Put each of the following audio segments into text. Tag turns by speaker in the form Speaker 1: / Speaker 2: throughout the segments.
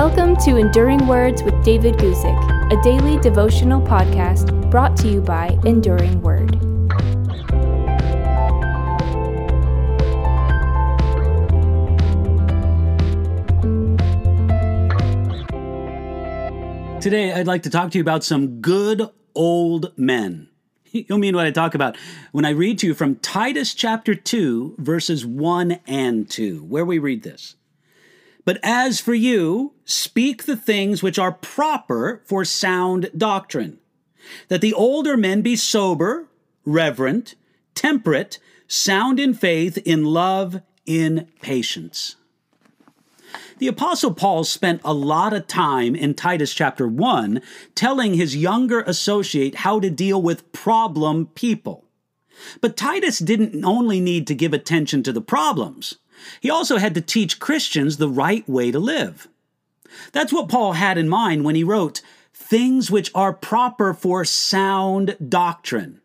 Speaker 1: Welcome to Enduring Words with David Guzik, a daily devotional podcast brought to you by Enduring Word.
Speaker 2: Today, I'd like to talk to you about some good old men. You'll mean what I talk about when I read to you from Titus chapter 2, verses 1 and 2, where we read this. But as for you, speak the things which are proper for sound doctrine, that the older men be sober, reverent, temperate, sound in faith, in love, in patience. The Apostle Paul spent a lot of time in Titus chapter 1 telling his younger associate how to deal with problem people. But Titus didn't only need to give attention to the problems, he also had to teach Christians the right way to live. That's what Paul had in mind when he wrote, Things which are proper for sound doctrine.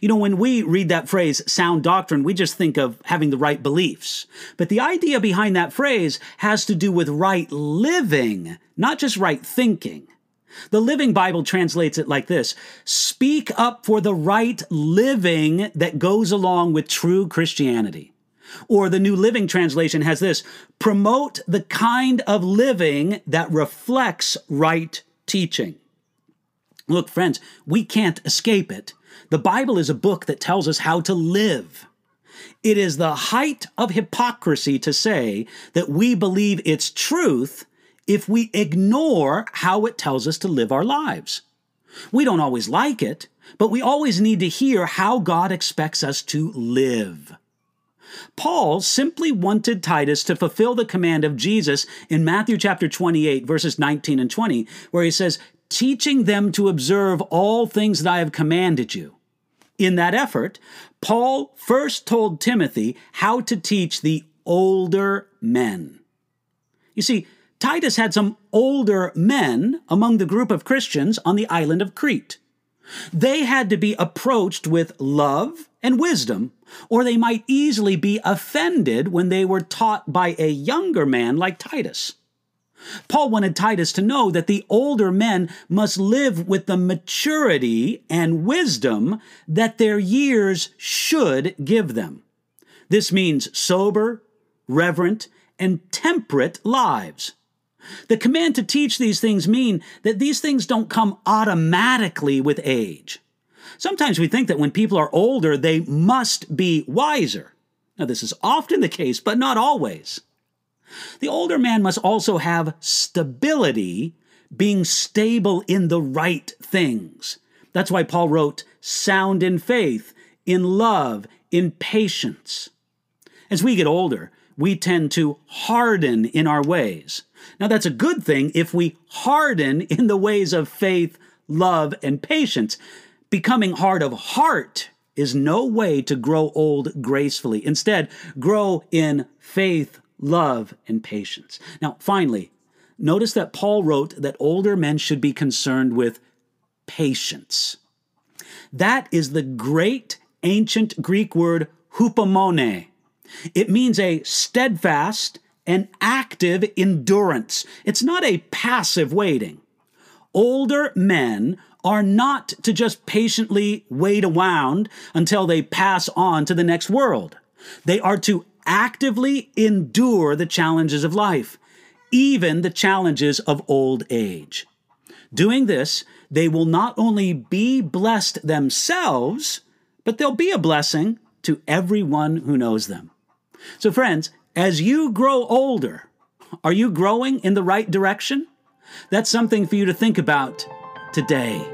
Speaker 2: You know, when we read that phrase, sound doctrine, we just think of having the right beliefs. But the idea behind that phrase has to do with right living, not just right thinking. The Living Bible translates it like this Speak up for the right living that goes along with true Christianity. Or the New Living Translation has this promote the kind of living that reflects right teaching. Look, friends, we can't escape it. The Bible is a book that tells us how to live. It is the height of hypocrisy to say that we believe its truth if we ignore how it tells us to live our lives. We don't always like it, but we always need to hear how God expects us to live. Paul simply wanted Titus to fulfill the command of Jesus in Matthew chapter 28, verses 19 and 20, where he says, teaching them to observe all things that I have commanded you. In that effort, Paul first told Timothy how to teach the older men. You see, Titus had some older men among the group of Christians on the island of Crete. They had to be approached with love and wisdom, or they might easily be offended when they were taught by a younger man like Titus. Paul wanted Titus to know that the older men must live with the maturity and wisdom that their years should give them. This means sober, reverent, and temperate lives. The command to teach these things mean that these things don't come automatically with age. Sometimes we think that when people are older, they must be wiser. Now, this is often the case, but not always. The older man must also have stability, being stable in the right things. That's why Paul wrote, sound in faith, in love, in patience. As we get older, we tend to harden in our ways. Now, that's a good thing if we harden in the ways of faith, love, and patience. Becoming hard of heart is no way to grow old gracefully. Instead, grow in faith, love, and patience. Now, finally, notice that Paul wrote that older men should be concerned with patience. That is the great ancient Greek word hupomone. It means a steadfast and active endurance. It's not a passive waiting. Older men are not to just patiently wait around until they pass on to the next world. They are to actively endure the challenges of life, even the challenges of old age. Doing this, they will not only be blessed themselves, but they'll be a blessing to everyone who knows them. So, friends, as you grow older, are you growing in the right direction? That's something for you to think about today.